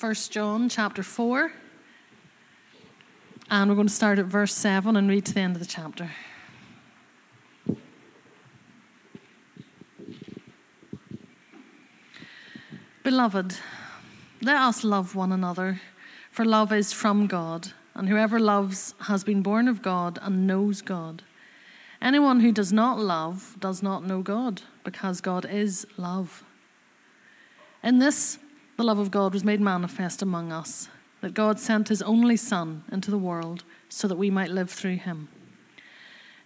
1 John chapter 4. And we're going to start at verse 7 and read to the end of the chapter. Beloved, let us love one another, for love is from God, and whoever loves has been born of God and knows God. Anyone who does not love does not know God, because God is love. In this, the love of God was made manifest among us, that God sent his only Son into the world so that we might live through him.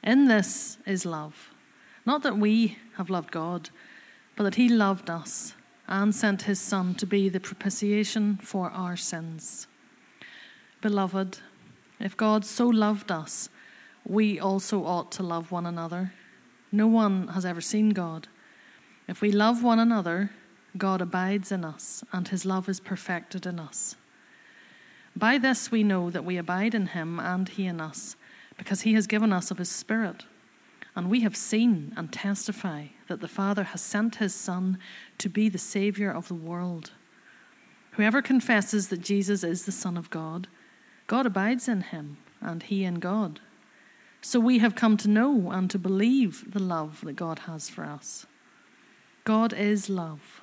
In this is love. Not that we have loved God, but that he loved us and sent his Son to be the propitiation for our sins. Beloved, if God so loved us, we also ought to love one another. No one has ever seen God. If we love one another, God abides in us, and his love is perfected in us. By this we know that we abide in him and he in us, because he has given us of his Spirit. And we have seen and testify that the Father has sent his Son to be the Saviour of the world. Whoever confesses that Jesus is the Son of God, God abides in him, and he in God. So we have come to know and to believe the love that God has for us. God is love,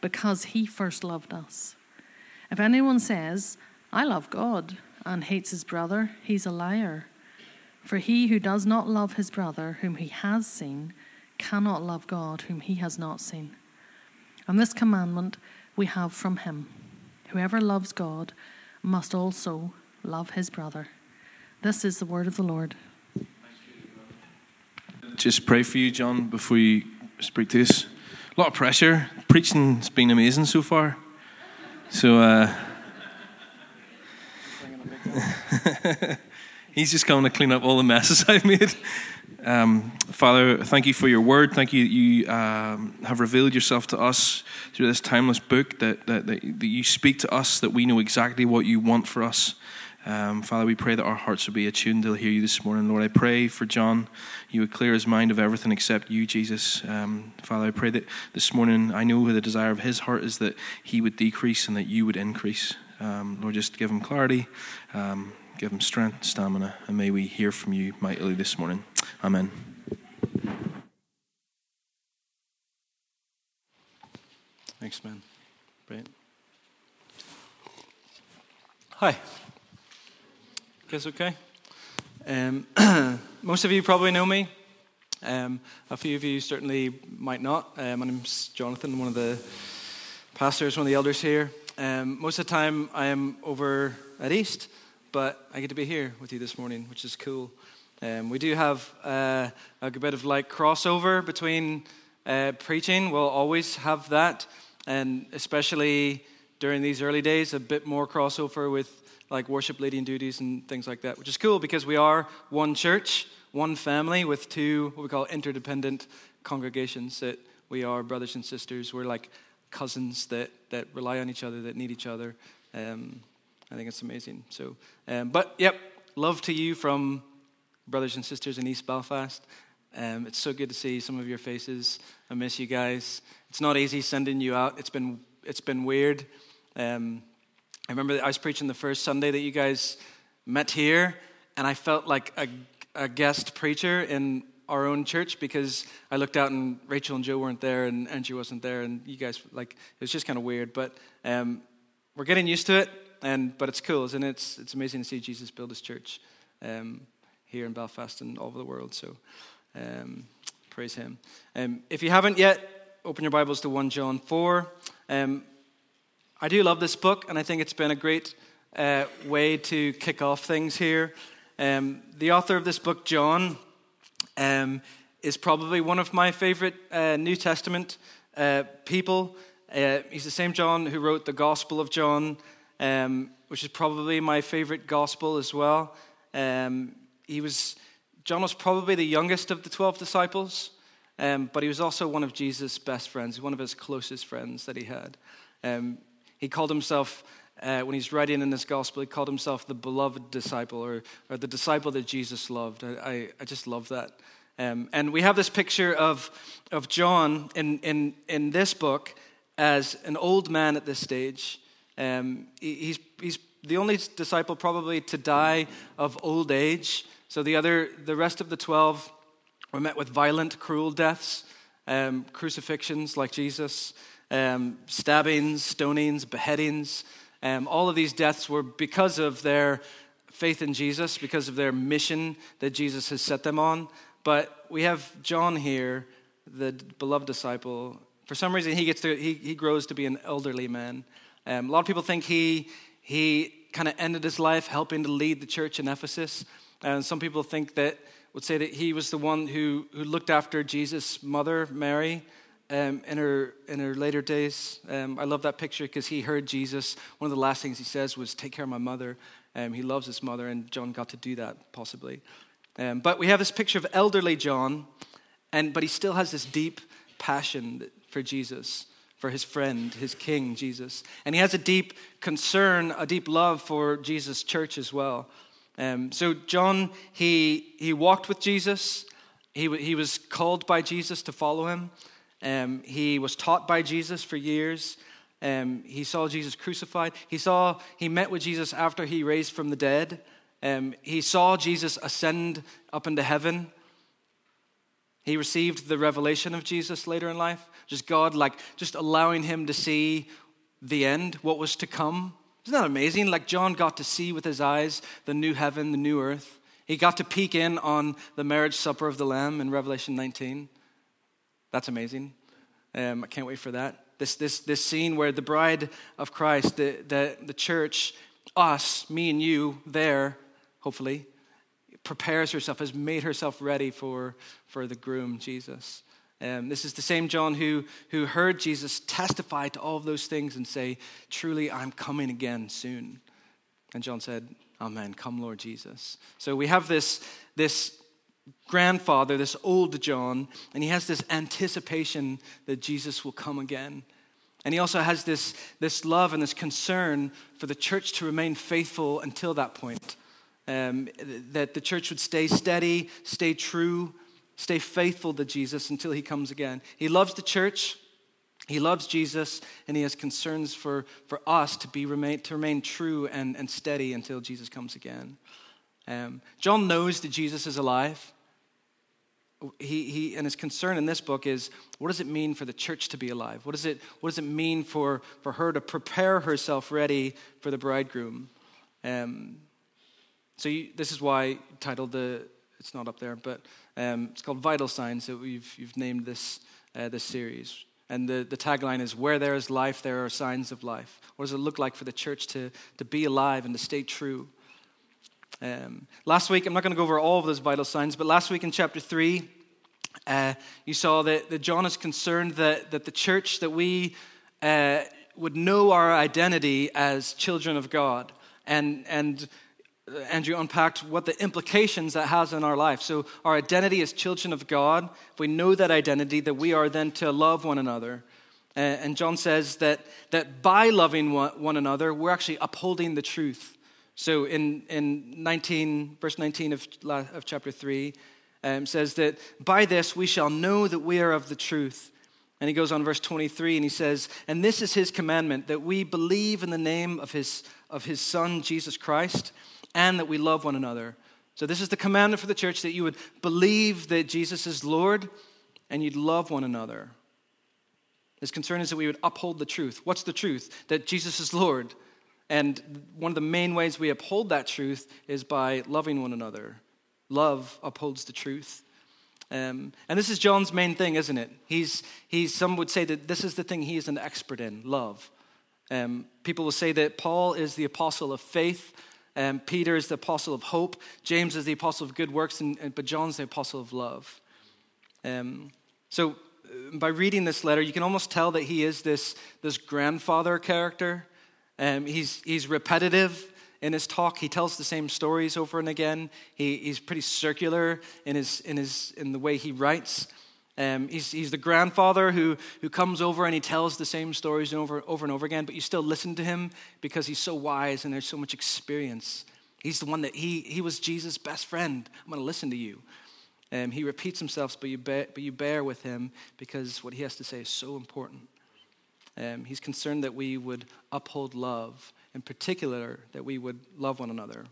because he first loved us. If anyone says, I love God, and hates his brother, he's a liar. For he who does not love his brother, whom he has seen, cannot love God, whom he has not seen. And this commandment we have from him Whoever loves God must also love his brother. This is the word of the Lord. Just pray for you, John, before you speak to us. A lot of pressure. Preaching's been amazing so far. So, uh, He's just coming to clean up all the messes I've made. Um, Father, thank you for your word. Thank you that you um, have revealed yourself to us through this timeless book, that, that, that, that, you speak to us, that we know exactly what you want for us. Um, Father, we pray that our hearts will be attuned to hear you this morning. Lord, I pray for John. You would clear his mind of everything except you, Jesus. Um, Father, I pray that this morning, I know the desire of his heart is that he would decrease and that you would increase. Um, Lord, just give him clarity. Um, Give him strength, stamina, and may we hear from you mightily this morning. Amen. Thanks, man. Brilliant. Hi. Guess okay? Um, most of you probably know me. Um, a few of you certainly might not. Uh, my name's Jonathan, one of the pastors, one of the elders here. Um, most of the time, I am over at East but I get to be here with you this morning, which is cool. Um, we do have uh, a bit of like crossover between uh, preaching. We'll always have that, and especially during these early days, a bit more crossover with like worship leading duties and things like that, which is cool because we are one church, one family with two what we call interdependent congregations. That we are brothers and sisters. We're like cousins that that rely on each other, that need each other. Um, I think it's amazing. So, um, but yep, love to you from brothers and sisters in East Belfast. Um, it's so good to see some of your faces. I miss you guys. It's not easy sending you out. It's been it's been weird. Um, I remember I was preaching the first Sunday that you guys met here, and I felt like a, a guest preacher in our own church because I looked out and Rachel and Joe weren't there and Angie wasn't there, and you guys like it was just kind of weird. But um, we're getting used to it and but it's cool, isn't it? It's, it's amazing to see Jesus build his church um, here in Belfast and all over the world. So um, praise him. Um, if you haven't yet, open your Bibles to 1 John 4. I do love this book, and I think it's been a great uh, way to kick off things here. Um, the author of this book, John, um, is probably one of my favorite uh, New Testament uh, people. Uh, he's the same John who wrote the Gospel of John um, which is probably my favorite gospel as well. Um, he was, John was probably the youngest of the 12 disciples, um, but he was also one of Jesus' best friends, one of his closest friends that he had. Um, he called himself, uh, when he's writing in this gospel, he called himself the beloved disciple or, or the disciple that Jesus loved. I, I, I just love that. Um, and we have this picture of, of John in, in, in this book as an old man at this stage. Um, he's, he's the only disciple probably to die of old age. So the other, the rest of the 12 were met with violent, cruel deaths, um, crucifixions like Jesus, um, stabbings, stonings, beheadings. Um, all of these deaths were because of their faith in Jesus, because of their mission that Jesus has set them on. But we have John here, the beloved disciple. For some reason, he gets to, he, he grows to be an elderly man. Um, a lot of people think he, he kind of ended his life helping to lead the church in Ephesus. And some people think that, would say that he was the one who, who looked after Jesus' mother, Mary, um, in, her, in her later days. Um, I love that picture because he heard Jesus. One of the last things he says was, Take care of my mother. Um, he loves his mother, and John got to do that, possibly. Um, but we have this picture of elderly John, and, but he still has this deep passion for Jesus for his friend, his king, Jesus. And he has a deep concern, a deep love for Jesus' church as well. Um, so, John, he, he walked with Jesus. He, he was called by Jesus to follow him. Um, he was taught by Jesus for years. Um, he saw Jesus crucified. He saw, he met with Jesus after he raised from the dead. Um, he saw Jesus ascend up into heaven. He received the revelation of Jesus later in life. Just God, like, just allowing him to see the end, what was to come. Isn't that amazing? Like, John got to see with his eyes the new heaven, the new earth. He got to peek in on the marriage supper of the Lamb in Revelation 19. That's amazing. Um, I can't wait for that. This, this, this scene where the bride of Christ, the, the, the church, us, me and you, there, hopefully, prepares herself, has made herself ready for, for the groom, Jesus. Um, this is the same John who, who heard Jesus testify to all of those things and say, Truly, I'm coming again soon. And John said, Amen. Come, Lord Jesus. So we have this, this grandfather, this old John, and he has this anticipation that Jesus will come again. And he also has this, this love and this concern for the church to remain faithful until that point um, that the church would stay steady, stay true, stay faithful to Jesus until he comes again. He loves the church, he loves Jesus, and he has concerns for, for us to, be, remain, to remain true and, and steady until Jesus comes again. Um, John knows that Jesus is alive. He, he, and his concern in this book is what does it mean for the church to be alive? What does it, what does it mean for, for her to prepare herself ready for the bridegroom? Um, so you, this is why titled the, it's not up there, but um, it's called Vital Signs that we've, you've named this, uh, this series. And the, the tagline is Where there is life, there are signs of life. What does it look like for the church to, to be alive and to stay true? Um, last week, I'm not going to go over all of those vital signs, but last week in chapter 3, uh, you saw that, that John is concerned that, that the church, that we uh, would know our identity as children of God. And, and Andrew unpacked what the implications that has in our life. So, our identity as children of God, if we know that identity, that we are then to love one another. And John says that, that by loving one another, we're actually upholding the truth. So, in, in 19, verse 19 of, of chapter 3, um, says that by this we shall know that we are of the truth. And he goes on, verse 23, and he says, And this is his commandment, that we believe in the name of his, of his Son, Jesus Christ and that we love one another. So, this is the commandment for the church that you would believe that Jesus is Lord and you'd love one another. His concern is that we would uphold the truth. What's the truth? That Jesus is Lord. And one of the main ways we uphold that truth is by loving one another. Love upholds the truth. Um, and this is John's main thing, isn't it? He's, he's, some would say that this is the thing he is an expert in love. Um, people will say that Paul is the apostle of faith, um, Peter is the apostle of hope. James is the apostle of good works, and, and but John's the apostle of love. Um, so, uh, by reading this letter, you can almost tell that he is this, this grandfather character. Um, he's, he's repetitive in his talk. He tells the same stories over and again. He, he's pretty circular in, his, in, his, in the way he writes. Um, he's, he's the grandfather who, who comes over and he tells the same stories over, over and over again, but you still listen to him because he's so wise and there's so much experience. He's the one that he, he was Jesus' best friend. I'm going to listen to you. Um, he repeats himself, but you, bear, but you bear with him because what he has to say is so important. Um, he's concerned that we would uphold love, in particular, that we would love one another.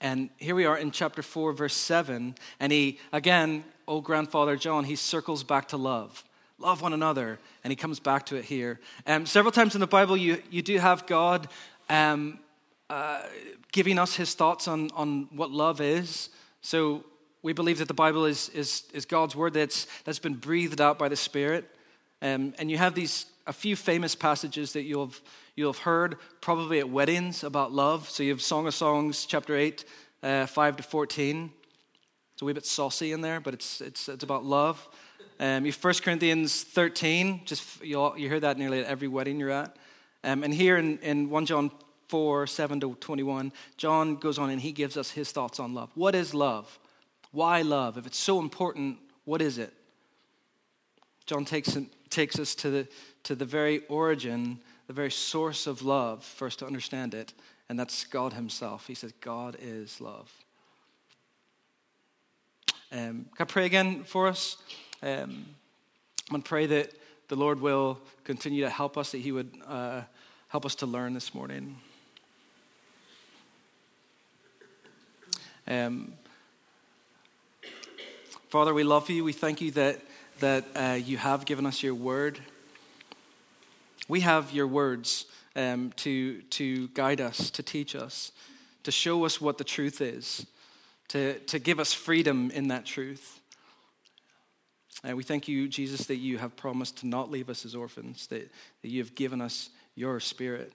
And here we are in chapter 4, verse 7. And he, again, old grandfather John, he circles back to love. Love one another. And he comes back to it here. Um, several times in the Bible, you, you do have God um, uh, giving us his thoughts on, on what love is. So we believe that the Bible is, is, is God's word that's, that's been breathed out by the Spirit. Um, and you have these a few famous passages that you'll have, you'll have heard probably at weddings about love. So you have Song of Songs, chapter 8, uh, 5 to 14. It's a wee bit saucy in there, but it's, it's, it's about love. Um, you 1 Corinthians 13, just you you hear that nearly at every wedding you're at. Um, and here in, in 1 John 4, 7 to 21, John goes on and he gives us his thoughts on love. What is love? Why love? If it's so important, what is it? John takes, takes us to the, to the very origin, the very source of love, first to understand it, and that's God Himself. He says, God is love. Um, can I pray again for us? Um, I'm going to pray that the Lord will continue to help us, that He would uh, help us to learn this morning. Um, Father, we love you. We thank you that, that uh, you have given us your word. We have your words um, to, to guide us, to teach us, to show us what the truth is, to, to give us freedom in that truth. And we thank you, Jesus, that you have promised to not leave us as orphans, that, that you have given us your spirit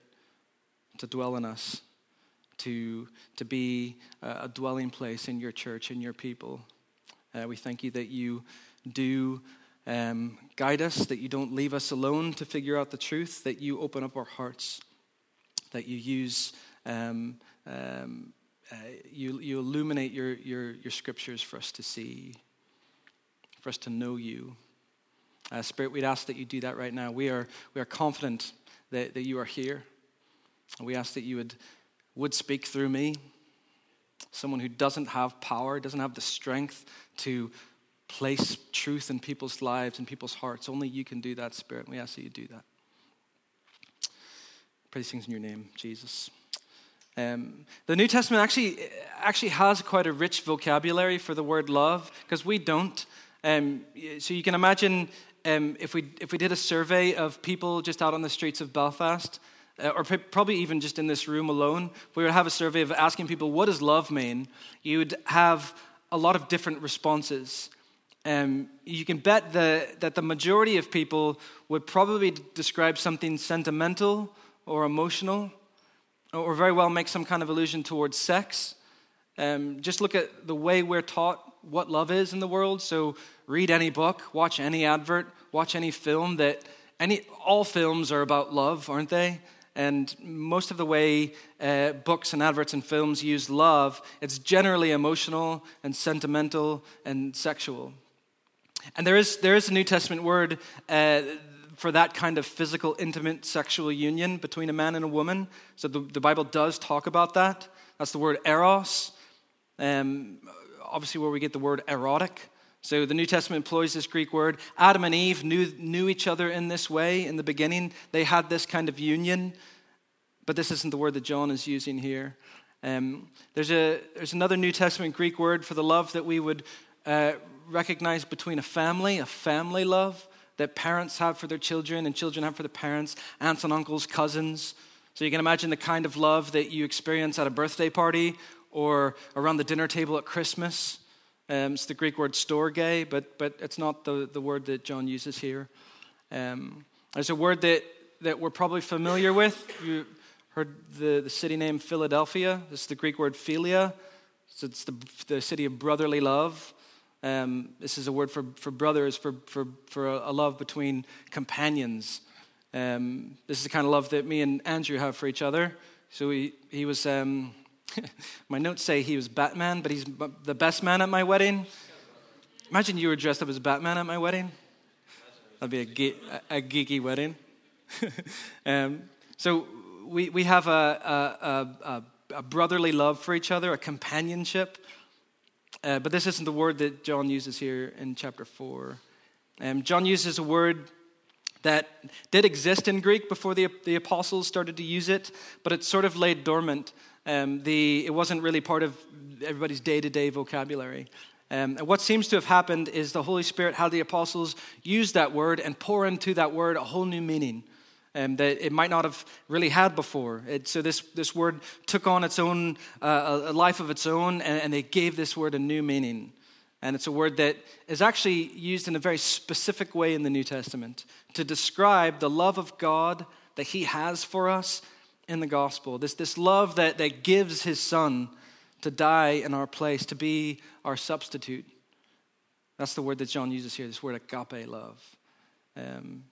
to dwell in us, to, to be a dwelling place in your church, in your people. Uh, we thank you that you do um, guide us, that you don't leave us alone to figure out the truth, that you open up our hearts, that you use, um, um, uh, you, you illuminate your, your, your scriptures for us to see, for us to know you. Uh, Spirit, we'd ask that you do that right now. We are, we are confident that, that you are here. We ask that you would, would speak through me, someone who doesn't have power, doesn't have the strength to place truth in people's lives and people's hearts. Only you can do that, Spirit. We ask that you do that. Pray these things in your name, Jesus. Um, the New Testament actually actually has quite a rich vocabulary for the word love because we don't. Um, so you can imagine um, if we if we did a survey of people just out on the streets of Belfast, uh, or probably even just in this room alone, we would have a survey of asking people what does love mean. You would have a lot of different responses. Um, you can bet the, that the majority of people would probably describe something sentimental or emotional, or very well make some kind of allusion towards sex. Um, just look at the way we're taught what love is in the world. So read any book, watch any advert, watch any film. That any all films are about love, aren't they? And most of the way uh, books and adverts and films use love, it's generally emotional and sentimental and sexual. And there is, there is a New Testament word uh, for that kind of physical, intimate sexual union between a man and a woman. So the, the Bible does talk about that. That's the word eros, um, obviously, where we get the word erotic. So the New Testament employs this Greek word. Adam and Eve knew, knew each other in this way in the beginning. They had this kind of union, but this isn't the word that John is using here. Um, there's, a, there's another New Testament Greek word for the love that we would uh, recognize between a family, a family love that parents have for their children and children have for their parents, aunts and uncles, cousins. So you can imagine the kind of love that you experience at a birthday party or around the dinner table at Christmas. Um, it's the Greek word storge, but, but it's not the, the word that John uses here. Um, there's a word that, that we're probably familiar with. You heard the, the city name Philadelphia. Is the Greek word philia. So it's the, the city of brotherly love. Um, this is a word for, for brothers, for, for, for a, love between companions. Um, this is the kind of love that me and Andrew have for each other. So he, he was, um, my notes say he was Batman, but he's the best man at my wedding. Imagine you were dressed up as Batman at my wedding. That'd be a, ge- a, a geeky wedding. um, so we, we have a, a, a, a, brotherly love for each other, a companionship. Uh, but this isn't the word that John uses here in chapter 4. Um, John uses a word that did exist in Greek before the, the apostles started to use it, but it sort of laid dormant. Um, the, it wasn't really part of everybody's day to day vocabulary. Um, what seems to have happened is the Holy Spirit had the apostles use that word and pour into that word a whole new meaning um, that it might not have really had before. It, so this, this word took on its own, uh, a life of its own, and, and they gave this word a new meaning. And it's a word that is actually used in a very specific way in the New Testament to describe the love of God that He has for us in the gospel. This, this love that, that gives His Son to die in our place, to be our substitute. That's the word that John uses here, this word agape love. Um,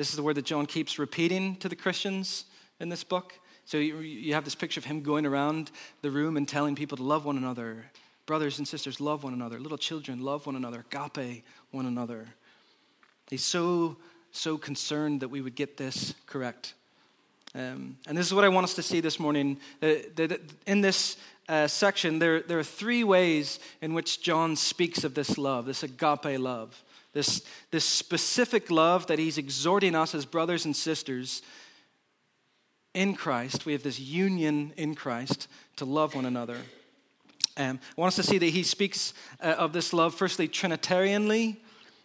this is the word that John keeps repeating to the Christians in this book. So you, have this picture of him going around the room and telling people to love one another. Brothers and sisters, love one another. Little children, love one another. Agape one another. He's so, so concerned that we would get this correct. Um, and this is what I want us to see this morning. Uh, in this uh, section, there, there are three ways in which John speaks of this love, this agape love. This, this specific love that he's exhorting us as brothers and sisters in Christ. We have this union in Christ to love one another. Um, I want us to see that he speaks uh, of this love, firstly, Trinitarianly.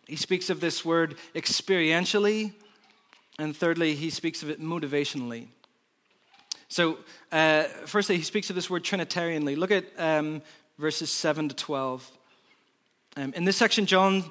He speaks of this word experientially. And thirdly, he speaks of it motivationally. So, uh, firstly, he speaks of this word Trinitarianly. Look at um, verses 7 to 12. Um, in this section, John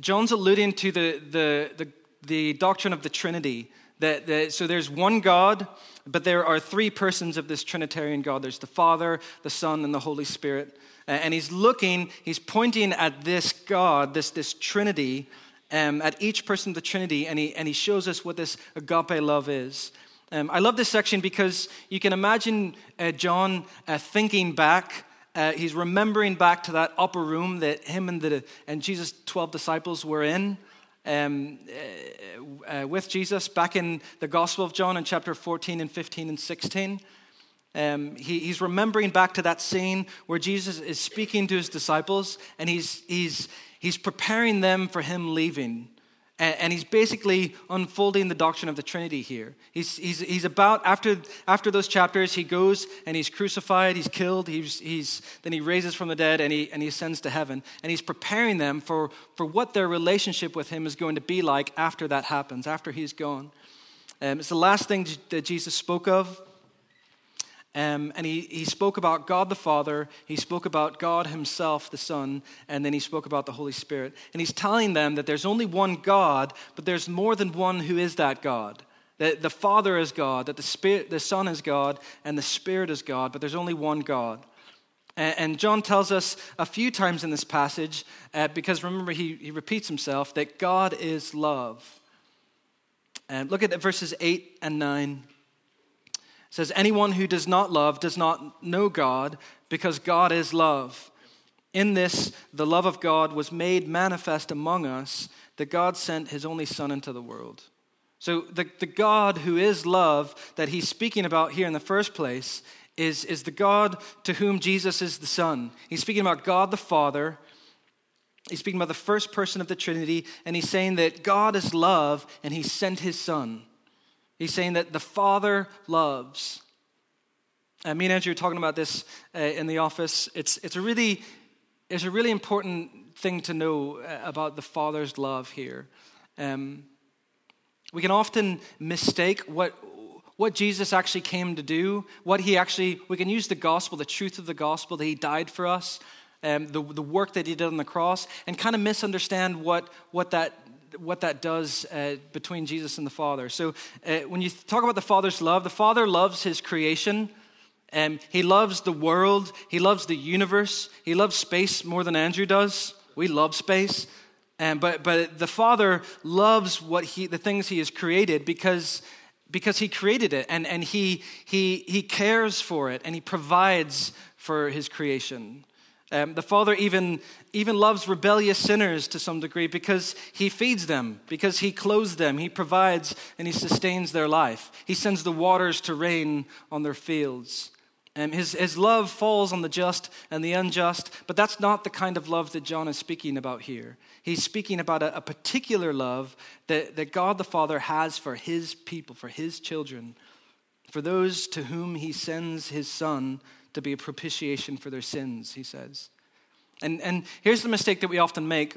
John's alluding to the, the, the, the doctrine of the Trinity. That, that, so there's one God, but there are three persons of this Trinitarian God there's the Father, the Son, and the Holy Spirit. And he's looking, he's pointing at this God, this, this Trinity, um, at each person of the Trinity, and he, and he shows us what this agape love is. Um, I love this section because you can imagine uh, John uh, thinking back uh, he's remembering back to that upper room that him and, the, and Jesus' 12 disciples were in um, uh, uh, with Jesus back in the Gospel of John in chapter 14 and 15 and 16. Um, he, he's remembering back to that scene where Jesus is speaking to his disciples and he's, he's, he's preparing them for him leaving. And, he's basically unfolding the doctrine of the Trinity here. He's, he's, he's about, after, after those chapters, he goes and he's crucified, he's killed, he's, he's, then he raises from the dead and he, and he ascends to heaven. And he's preparing them for, for what their relationship with him is going to be like after that happens, after he's gone. Um, it's the last thing that Jesus spoke of um, and he, he spoke about God the Father, he spoke about God Himself, the Son, and then he spoke about the Holy Spirit. And he's telling them that there's only one God, but there's more than one who is that God. That the Father is God, that the, Spirit, the Son is God, and the Spirit is God, but there's only one God. And, John tells us a few times in this passage, uh, because remember, he, he repeats himself, that God is love. And look at verses 8 and 9 says, Anyone who does not love does not know God, because God is love. In this, the love of God was made manifest among us, that God sent his only Son into the world. So, the, the God who is love that he's speaking about here in the first place is, is the God to whom Jesus is the Son. He's speaking about God the Father. He's speaking about the first person of the Trinity, and he's saying that God is love and he sent his Son. He's saying that the Father loves. Uh, me and Andrew were talking about this uh, in the office. It's, it's, a really, it's a really important thing to know uh, about the Father's love here. Um, we can often mistake what, what Jesus actually came to do, what he actually, we can use the gospel, the truth of the gospel, that he died for us, um, the, the work that he did on the cross, and kind of misunderstand what, what that what that does uh, between Jesus and the Father. So, uh, when you talk about the Father's love, the Father loves his creation. Um, he loves the world. He loves the universe. He loves space more than Andrew does. We love space. And, but, but the Father loves what he, the things He has created because, because He created it and, and he, he, he cares for it and He provides for His creation. Um, the Father even, even loves rebellious sinners to some degree because He feeds them, because He clothes them, He provides and He sustains their life. He sends the waters to rain on their fields. Um, his, his love falls on the just and the unjust, but that's not the kind of love that John is speaking about here. He's speaking about a, a particular love that, that God the Father has for his people, for his children, for those to whom he sends his Son to be a propitiation for their sins, he says. And, and here's the mistake that we often make.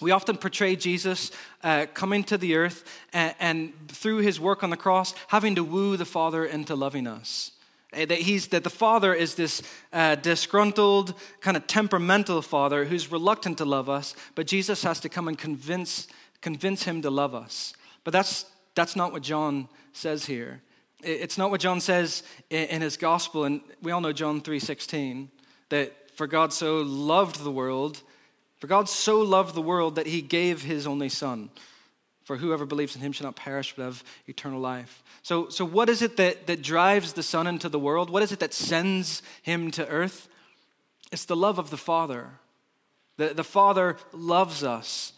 We often portray Jesus uh, coming to the earth and, and through his work on the cross, having to woo the Father into loving us. Eh, that, he's, that the father is this uh, disgruntled, kind of temperamental father who's reluctant to love us, but Jesus has to come and convince, convince him to love us. But that's, that's not what John says here. It's not what John says in, his gospel, and we all know John 3.16, that for God so loved the world, for God so loved the world that he gave his only son. For whoever believes in him shall not perish but have eternal life. So, so what is it that, that drives the Son into the world? What is it that sends him to earth? It's the love of the Father. The, the Father loves us.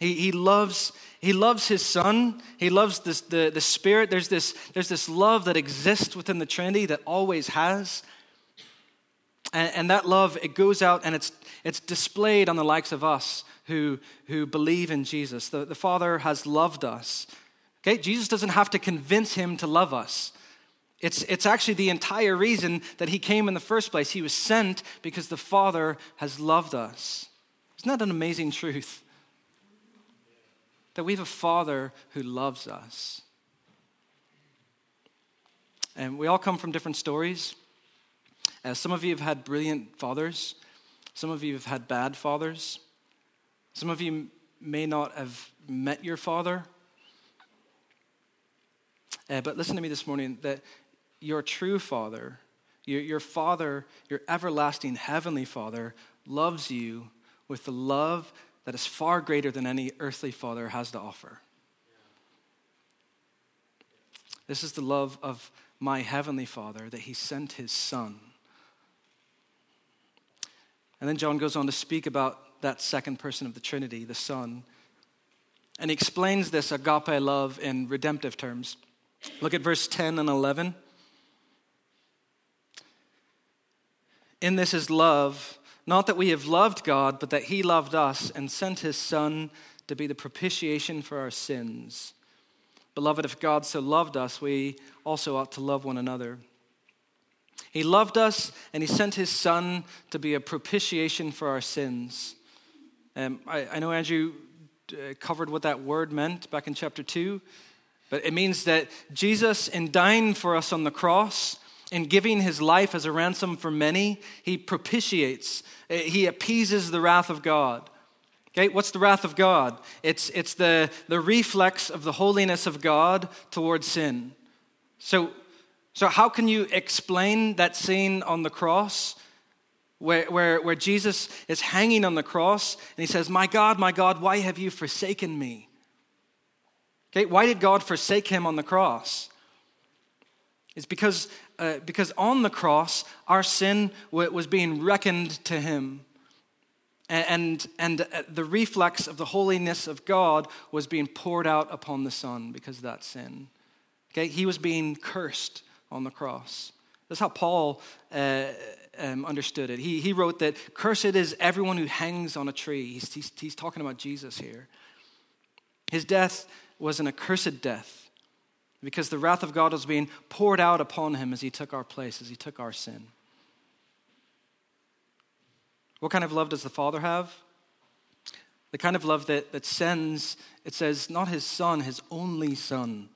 He, he, loves, he loves his Son. He loves this, the, the Spirit. There's this, there's this love that exists within the Trinity that always has. And, and that love, it goes out and it's, it's displayed on the likes of us who, who believe in Jesus. The, the Father has loved us. Okay, Jesus doesn't have to convince him to love us. It's, it's actually the entire reason that he came in the first place. He was sent because the Father has loved us. Isn't that an amazing truth? That we have a Father who loves us. And we all come from different stories. Uh, some of you have had brilliant fathers, some of you have had bad fathers. Some of you may not have met your father. Uh, but listen to me this morning that your true father, your, your father, your everlasting heavenly father, loves you with the love that is far greater than any earthly father has to offer. This is the love of my heavenly father that he sent his son. And then John goes on to speak about that second person of the Trinity, the Son. And he explains this agape love in redemptive terms. Look at verse 10 and 11. In this is love, not that we have loved God, but that he loved us and sent his Son to be the propitiation for our sins. Beloved, if God so loved us, we also ought to love one another. He loved us and he sent his Son to be a propitiation for our sins. Um, I, I, know Andrew uh, covered what that word meant back in chapter 2, but it means that Jesus, in dying for us on the cross, in giving his life as a ransom for many, he propitiates, uh, he appeases the wrath of God. Okay, what's the wrath of God? It's, it's the, the reflex of the holiness of God towards sin. So, so, how can you explain that scene on the cross? where, where, where Jesus is hanging on the cross and he says, My God, my God, why have you forsaken me? Okay, why did God forsake him on the cross? It's because, uh, because on the cross, our sin was being reckoned to him. And, and, uh, the reflex of the holiness of God was being poured out upon the Son because of that sin. Okay, he was being cursed on the cross. That's how Paul uh, um, understood it. He, he wrote that, Cursed is everyone who hangs on a tree. He's, he's, he's talking about Jesus here. His death was an accursed death because the wrath of God was being poured out upon him as he took our place, as he took our sin. What kind of love does the Father have? The kind of love that, that sends, it says, not his son, his only son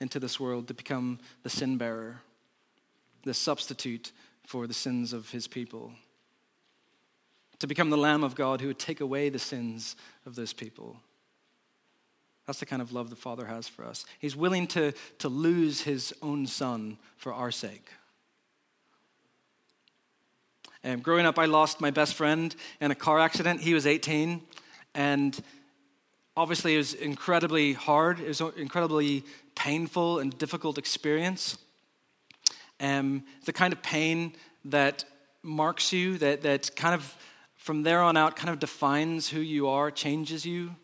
into this world to become the sin bearer, the substitute for the sins of his people, to become the Lamb of God who would take away the sins of those people. That's the kind of love the Father has for us. He's willing to, to lose his own son for our sake. And growing up, I lost my best friend in a car accident. He was 18. And obviously, it was incredibly hard, it was an incredibly painful and difficult experience. Um, the kind of pain that marks you, that, that kind of from there on out kind of defines who you are, changes you.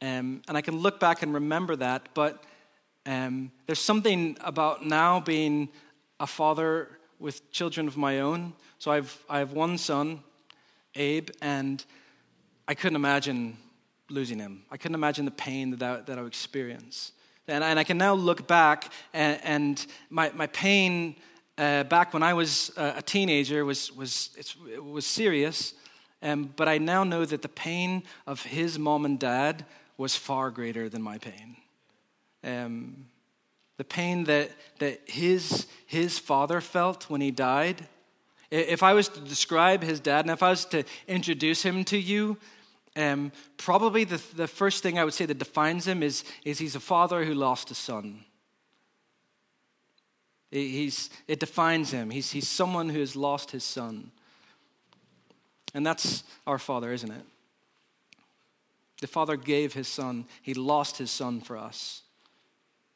Um, and I can look back and remember that, but um, there's something about now being a father with children of my own. So I've, I have one son, Abe, and I couldn't imagine losing him. I couldn't imagine the pain that I, that I would experience. And, and I can now look back, and, and my, my pain uh, back when I was a teenager was, was, it was serious. Um, but I now know that the pain of his mom and dad was far greater than my pain. Um, the pain that, that his, his father felt when he died. If I was to describe his dad and if I was to introduce him to you, um, probably the, the first thing I would say that defines him is, is he's a father who lost a son. He's, it defines him. He's, he's someone who has lost his son. And that's our Father, isn't it? The Father gave his son, he lost his son for us.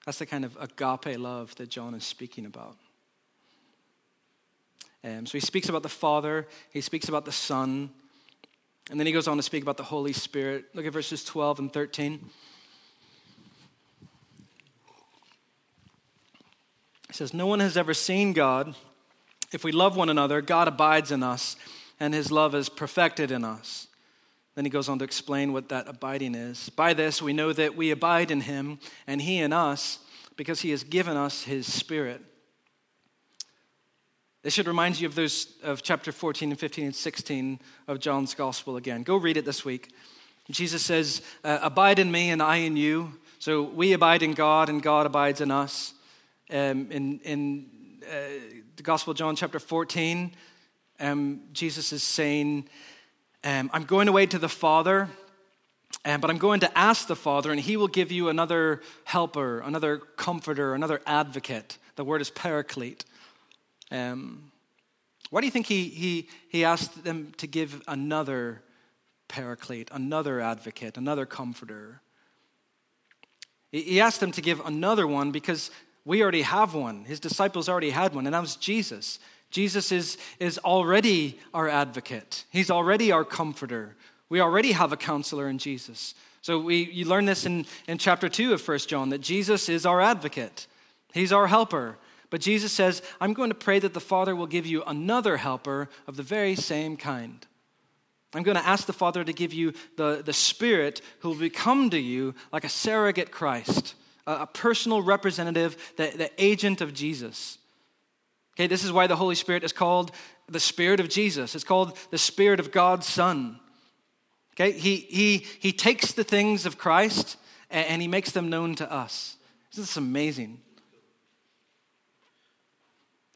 That's the kind of agape love that John is speaking about. Um, so he speaks about the Father, he speaks about the Son, and then he goes on to speak about the Holy Spirit. Look at verses 12 and 13. He says, No one has ever seen God. If we love one another, God abides in us, and his love is perfected in us. Then he goes on to explain what that abiding is. By this, we know that we abide in him, and he in us, because he has given us his spirit. This should remind you of those of chapter 14 and 15 and 16 of John's gospel again. Go read it this week. Jesus says, uh, Abide in me, and I in you. So we abide in God, and God abides in us um, in, in uh, the Gospel of John, chapter 14, um, Jesus is saying, um, I'm going away to the Father, um, but I'm going to ask the Father, and He will give you another helper, another comforter, another advocate. The word is paraclete. Um, why do you think he, he, he asked them to give another paraclete, another advocate, another comforter? He asked them to give another one because we already have one. His disciples already had one, and that was Jesus. Jesus is, is already our advocate, He's already our comforter. We already have a counselor in Jesus. So we, you learn this in, in chapter 2 of 1 John that Jesus is our advocate, He's our helper. But Jesus says, I'm going to pray that the Father will give you another helper of the very same kind. I'm going to ask the Father to give you the, the Spirit who will become to you like a surrogate Christ a personal representative, the, the agent of Jesus. Okay, this is why the Holy Spirit is called the Spirit of Jesus. It's called the Spirit of God's Son. Okay, he, he, he takes the things of Christ and, and he makes them known to us. Isn't this amazing?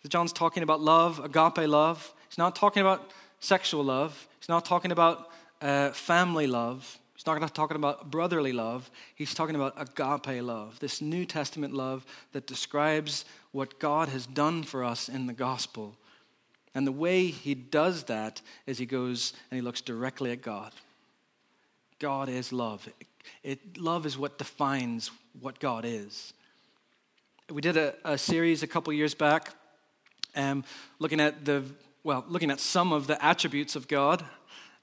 So John's talking about love, agape love. He's not talking about sexual love. He's not talking about uh, family love. He's not talking about brotherly love. He's talking about agape love, this New Testament love that describes what God has done for us in the gospel. And the way he does that is he goes and he looks directly at God. God is love. It, love is what defines what God is. We did a, a series a couple years back um, looking at the well, looking at some of the attributes of God.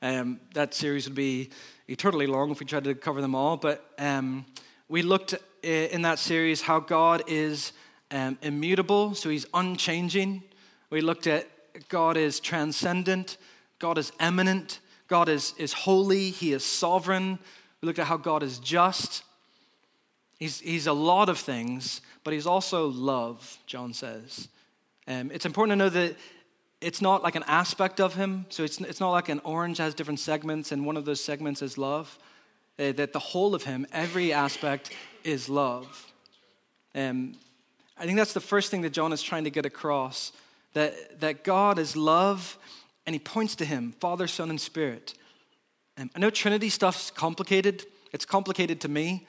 Um, that series would be eternally long if we tried to cover them all, but um, we looked in that series how God is um, immutable, so he's unchanging. We looked at God is transcendent, God is immanent, God is, is holy, he is sovereign. We looked at how God is just. He's, he's a lot of things, but he's also love, John says. Um, it's important to know that it's not like an aspect of him. So it's, it's not like an orange has different segments and one of those segments is love. Uh, that the whole of him, every aspect is love. Um, I think that's the first thing that John is trying to get across that, that God is love and he points to him, Father, Son, and Spirit. Um, I know Trinity stuff's complicated. It's complicated to me.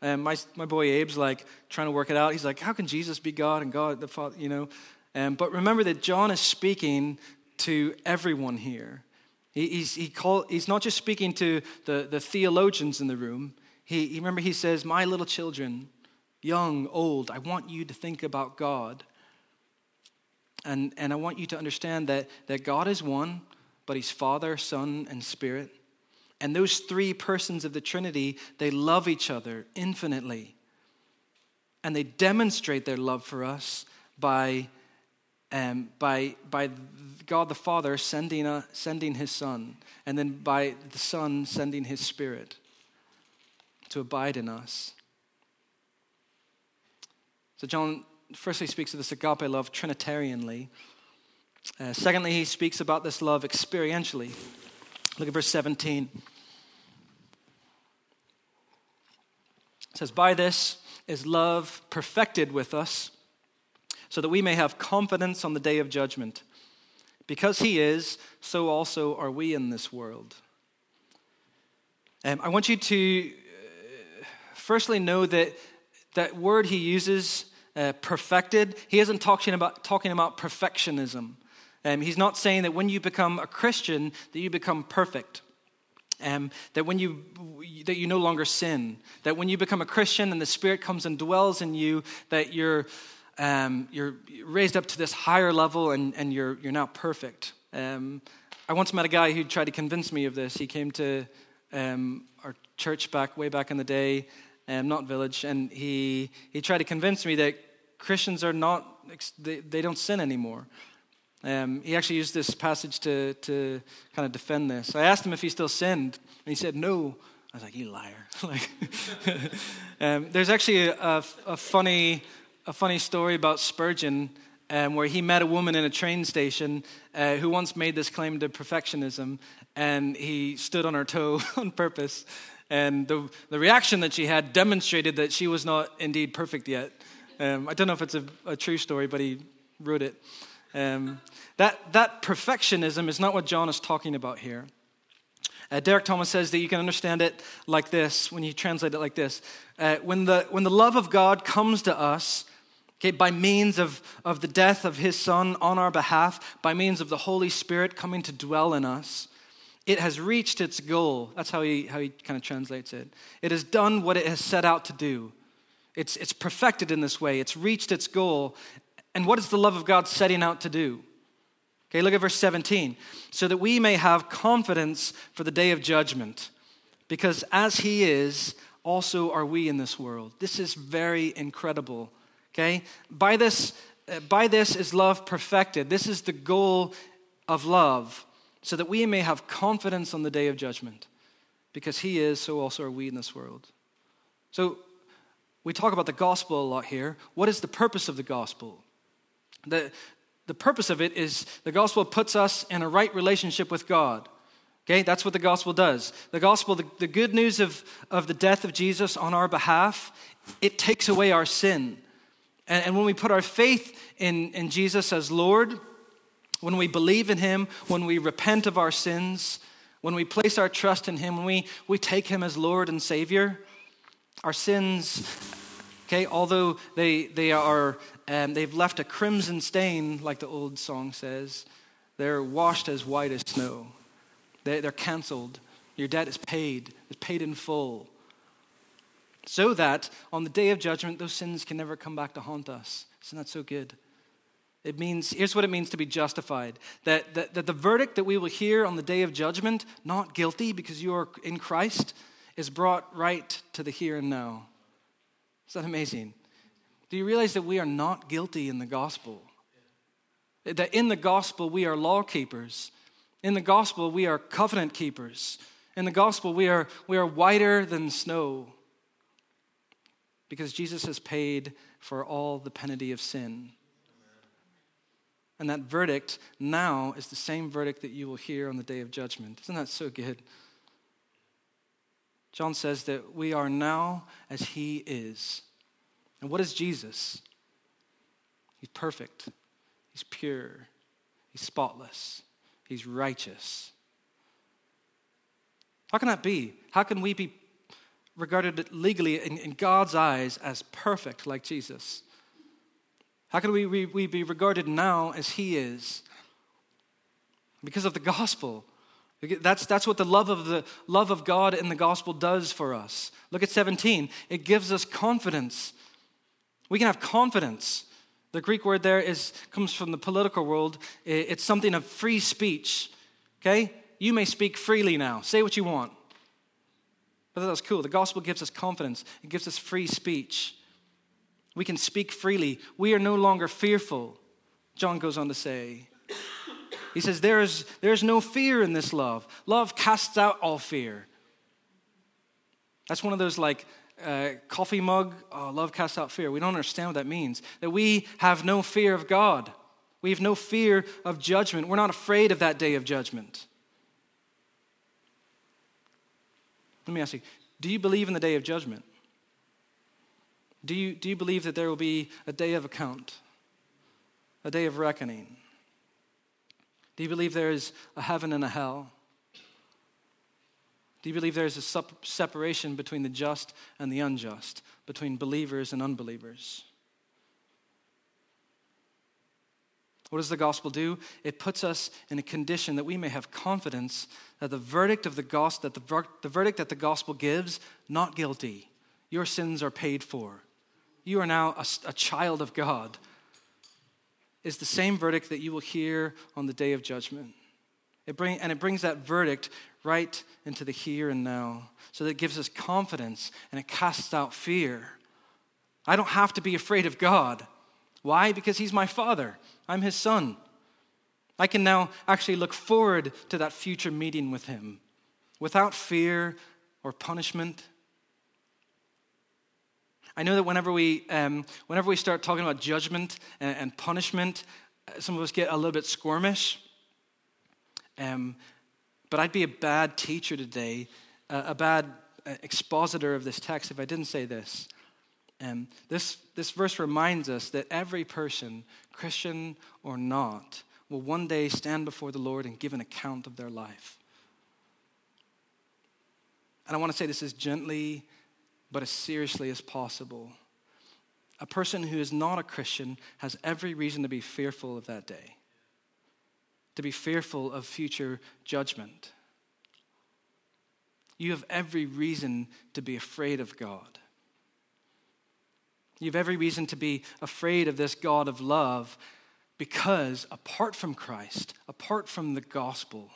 Um, my, my boy Abe's like trying to work it out. He's like, how can Jesus be God and God the Father, you know? Um, but remember that John is speaking to everyone here. He's, he call, he's not just speaking to the, the theologians in the room. He, he, remember, he says, My little children, young, old, I want you to think about God. And, and I want you to understand that, that God is one, but He's Father, Son, and Spirit. And those three persons of the Trinity, they love each other infinitely. And they demonstrate their love for us by, um, by, by God the Father sending, a, sending his Son, and then by the Son sending his Spirit to abide in us. So, John firstly speaks of this agape love Trinitarianly. Uh, secondly, he speaks about this love experientially. Look at verse 17. It says, By this is love perfected with us, so that we may have confidence on the day of judgment. Because he is, so also are we in this world. Um, I want you to uh, firstly know that that word he uses, uh, perfected, he isn't talking about, talking about perfectionism. Um, he's not saying that when you become a Christian, that you become perfect. Um, that when you that you no longer sin, that when you become a Christian and the Spirit comes and dwells in you, that you're um, you're raised up to this higher level and, and you're you're now perfect. Um, I once met a guy who tried to convince me of this. He came to um, our church back way back in the day, um, not village, and he he tried to convince me that Christians are not they, they don't sin anymore. Um, he actually used this passage to, to kind of defend this. I asked him if he still sinned, and he said no. I was like, you liar. like, um, there's actually a, a, a, funny, a funny story about Spurgeon um, where he met a woman in a train station uh, who once made this claim to perfectionism, and he stood on her toe on purpose. And the, the reaction that she had demonstrated that she was not indeed perfect yet. Um, I don't know if it's a, a true story, but he wrote it. Um, that, that perfectionism is not what John is talking about here. Uh, Derek Thomas says that you can understand it like this when you translate it like this. Uh, when, the, when the love of God comes to us, okay, by means of, of the death of his son on our behalf, by means of the Holy Spirit coming to dwell in us, it has reached its goal. That's how he, how he kind of translates it. It has done what it has set out to do. It's, it's perfected in this way. It's reached its goal. And what is the love of God setting out to do? Okay, look at verse 17. So that we may have confidence for the day of judgment, because as He is, also are we in this world. This is very incredible. Okay? By this, uh, by this is love perfected. This is the goal of love, so that we may have confidence on the day of judgment. Because He is, so also are we in this world. So, we talk about the gospel a lot here. What is the purpose of the gospel? The, the purpose of it is the gospel puts us in a right relationship with God. Okay, that's what the gospel does. The gospel, the, the good news of, of the death of Jesus on our behalf, it takes away our sin. And, and when we put our faith in, in Jesus as Lord, when we believe in Him, when we repent of our sins, when we place our trust in Him, when we, we take Him as Lord and Savior, our sins, okay, although they, they are um, they've left a crimson stain, like the old song says. They're washed as white as snow. They, they're canceled. Your debt is paid, it's paid in full. So that on the day of judgment, those sins can never come back to haunt us. Isn't that so good? It means, here's what it means to be justified that, that, that the verdict that we will hear on the day of judgment, not guilty because you are in Christ, is brought right to the here and now. Is that amazing? Do you realize that we are not guilty in the gospel? That in the gospel we are law keepers. In the gospel we are covenant keepers. In the gospel we are, we are whiter than snow because Jesus has paid for all the penalty of sin. And that verdict now is the same verdict that you will hear on the day of judgment. Isn't that so good? John says that we are now as he is. And what is Jesus? He's perfect, he's pure, he's spotless, he's righteous. How can that be? How can we be regarded legally in, in God's eyes as perfect like Jesus? How can we, we, we be regarded now as He is? Because of the gospel. That's, that's what the love of the love of God in the gospel does for us. Look at 17. It gives us confidence. We can have confidence. The Greek word there is comes from the political world. It's something of free speech. Okay? You may speak freely now. Say what you want. But that's cool. The gospel gives us confidence. It gives us free speech. We can speak freely. We are no longer fearful. John goes on to say, he says, there is, there is no fear in this love. Love casts out all fear. That's one of those like uh, coffee mug, oh, love casts out fear. We don't understand what that means. That we have no fear of God. We have no fear of judgment. We're not afraid of that day of judgment. Let me ask you do you believe in the day of judgment? Do you, do you believe that there will be a day of account, a day of reckoning? Do you believe there is a heaven and a hell? Do you believe there is a separation between the just and the unjust, between believers and unbelievers? What does the gospel do? It puts us in a condition that we may have confidence that the verdict of the gospel, that the, the verdict that the gospel gives, not guilty. Your sins are paid for. You are now a, a child of God is the same verdict that you will hear on the day of judgment. It bring, and it brings that verdict right into the here and now. So that it gives us confidence and it casts out fear. I don't have to be afraid of God. Why? Because He's my Father, I'm His Son. I can now actually look forward to that future meeting with Him without fear or punishment I know that whenever we, um, whenever we start talking about judgment and, and, punishment, uh, some of us get a little bit squirmish. Um, but I'd be a bad teacher today, uh, a bad uh, expositor of this text if I didn't say this. Um, this. This verse reminds us that every person, Christian or not, will one day stand before the Lord and give an account of their life. And I want to say this as gently but as seriously as possible. A person who is not a Christian has every reason to be fearful of that day, to be fearful of future judgment. You have every reason to be afraid of God. You have every reason to be afraid of this God of love because apart from Christ, apart from the gospel,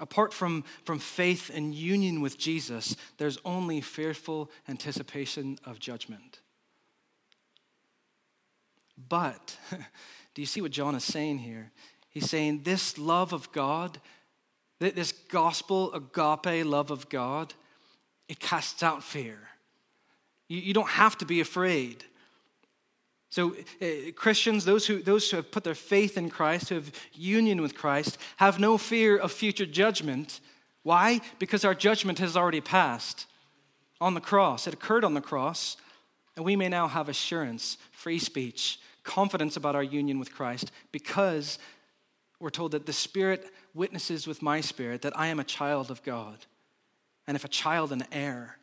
Apart from, from faith and union with Jesus, there's only fearful anticipation of judgment. But, do you see what John is saying here? He's saying this love of God, this gospel agape love of God, it casts out fear. You, you don't have to be afraid. So, uh, Christians, those who, those who have put their faith in Christ, who have union with Christ, have no fear of future judgment. Why? Because our judgment has already passed on the cross. It occurred on the cross, and we may now have assurance, free speech, confidence about our union with Christ because we're told that the Spirit witnesses with my spirit that I am a child of God. And if a child, an heir,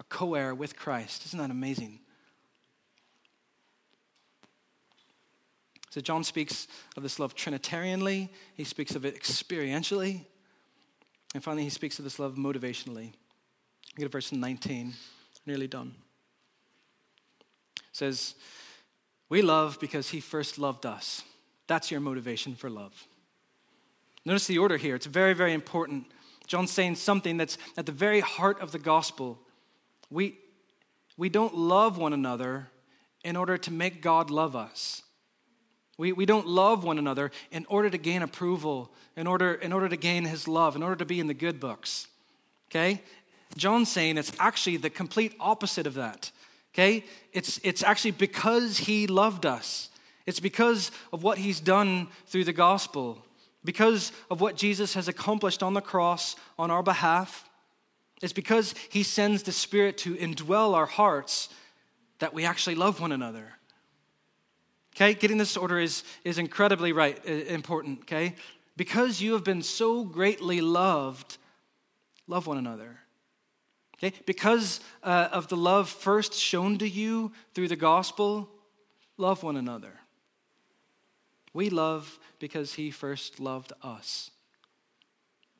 a co heir with Christ. Isn't that amazing? So John speaks of this love trinitarianly, he speaks of it experientially, and finally he speaks of this love motivationally. Look at verse 19, nearly done. It says, We love because he first loved us. That's your motivation for love. Notice the order here, it's very, very important. John's saying something that's at the very heart of the gospel. We, we don't love one another in order to make God love us. We, we don't love one another in order to gain approval, in order, in order to gain his love, in order to be in the good books. Okay? John's saying it's actually the complete opposite of that. Okay? It's, it's actually because he loved us. It's because of what he's done through the gospel, because of what Jesus has accomplished on the cross on our behalf. It's because he sends the Spirit to indwell our hearts that we actually love one another. Okay, getting this order is, is incredibly right, important, okay? Because you have been so greatly loved, love one another. Okay? Because uh, of the love first shown to you through the gospel, love one another. We love because he first loved us.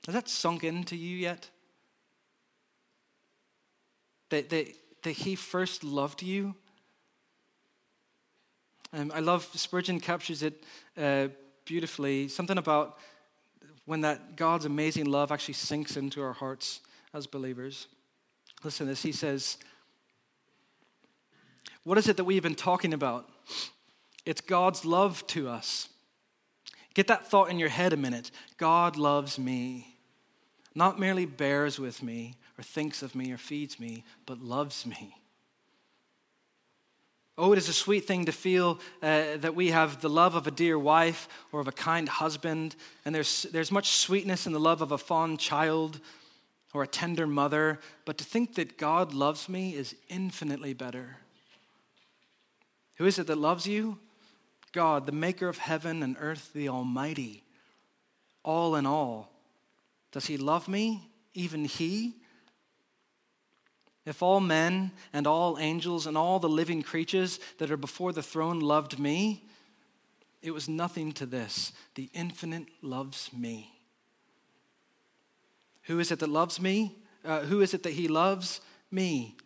Has that sunk into you yet? That, that, that He first loved you? Um, I love, Spurgeon captures it uh, beautifully. Something about when that God's amazing love actually sinks into our hearts as believers. Listen to this. He says, What is it that we've been talking about? It's God's love to us. Get that thought in your head a minute. God loves me. Not merely bears with me or thinks of me or feeds me, but loves me. Oh, it is a sweet thing to feel uh, that we have the love of a dear wife or of a kind husband, and there's, there's much sweetness in the love of a fond child or a tender mother, but to think that God loves me is infinitely better. Who is it that loves you? God, the maker of heaven and earth, the Almighty, all in all. Does He love me? Even He? If all men and all angels and all the living creatures that are before the throne loved me, it was nothing to this. The infinite loves me. Who is it that loves me? Uh, who is it that he loves? Me.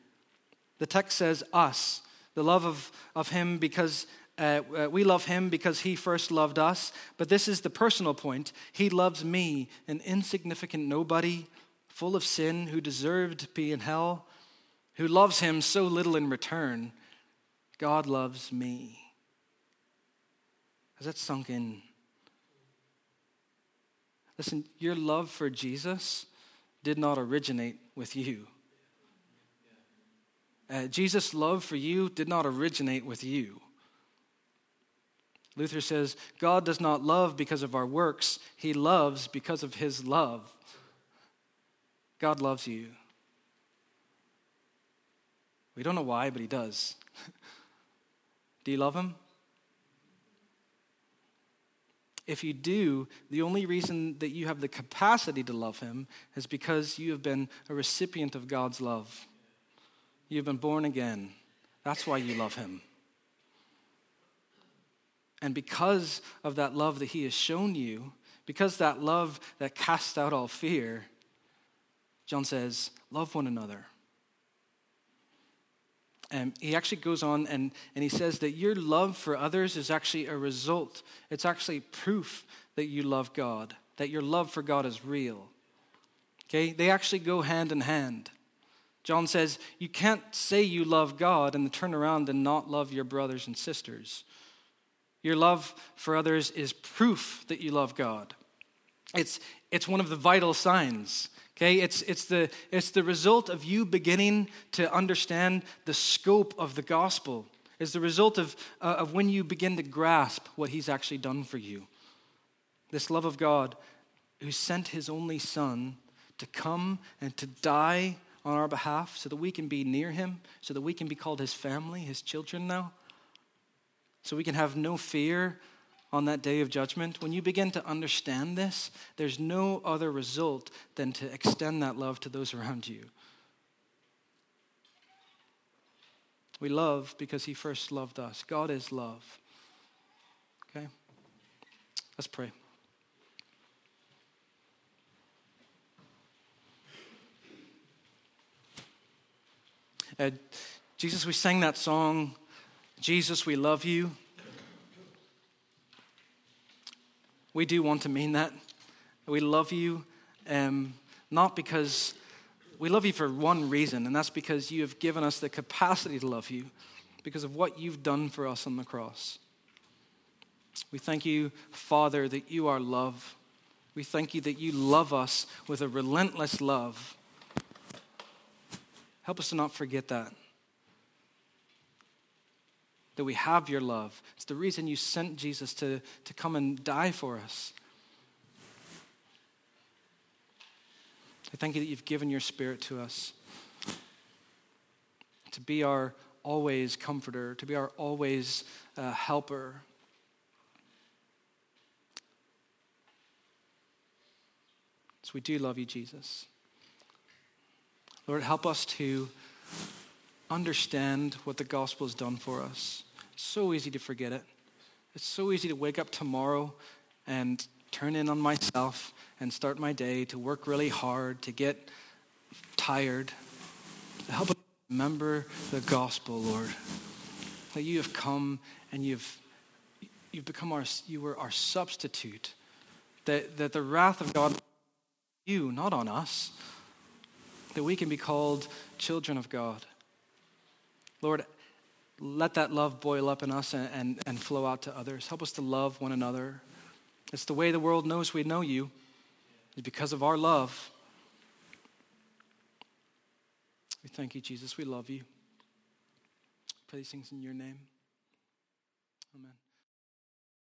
The text says us. The love of, of him because uh, uh, we love him because he first loved us. But this is the personal point. He loves me, an insignificant nobody, full of sin, who deserved to be in hell who loves him so little in return, God loves me. Has that sunk in? Listen, your love for Jesus did not originate with you. Uh, Jesus' love for you did not originate with you. Luther says, God does not love because of our works, He loves because of His love. God loves you. We don't know why, but He does. do you love Him? If you do, the only reason that you have the capacity to love Him is because you have been a recipient of God's love. You've been born again. That's why you love Him. And because of that love that He has shown you, because that love that casts out all fear, John says, love one another. Um, he actually goes on and, and he says that your love for others is actually a result. It's actually proof that you love God, that your love for God is real. Okay? They actually go hand in hand. John says, You can't say you love God and turn around and not love your brothers and sisters. Your love for others is proof that you love God. It's, it's one of the vital signs. Okay, it's, it's, the, it's the result of you beginning to understand the scope of the gospel. It's the result of, uh, of when you begin to grasp what he's actually done for you. This love of God who sent his only son to come and to die on our behalf so that we can be near him, so that we can be called his family, his children now, so we can have no fear on that day of judgment, when you begin to understand this, there's no other result than to extend that love to those around you. We love because He first loved us. God is love. Okay? Let's pray. Uh, Jesus, we sang that song, Jesus, we love you. We do want to mean that. We love you, um, not because we love you for one reason, and that's because you have given us the capacity to love you because of what you've done for us on the cross. We thank you, Father, that you are love. We thank you that you love us with a relentless love. Help us to not forget that that we have your love. It's the reason you sent Jesus to, to come and die for us. I thank you that you've given your spirit to us to be our always comforter, to be our always uh, helper. So we do love you, Jesus. Lord, help us to understand what the gospel has done for us. It's so easy to forget it. It's so easy to wake up tomorrow and turn in on myself and start my day, to work really hard, to get tired. Help us remember the gospel, Lord. That you have come and you've, you've become our, you were our substitute. That, that the wrath of God you, not on us. That we can be called children of God. Lord, let that love boil up in us and, and, and flow out to others. Help us to love one another. It's the way the world knows we know you, is because of our love. We thank you, Jesus. We love you. Pray these things in your name.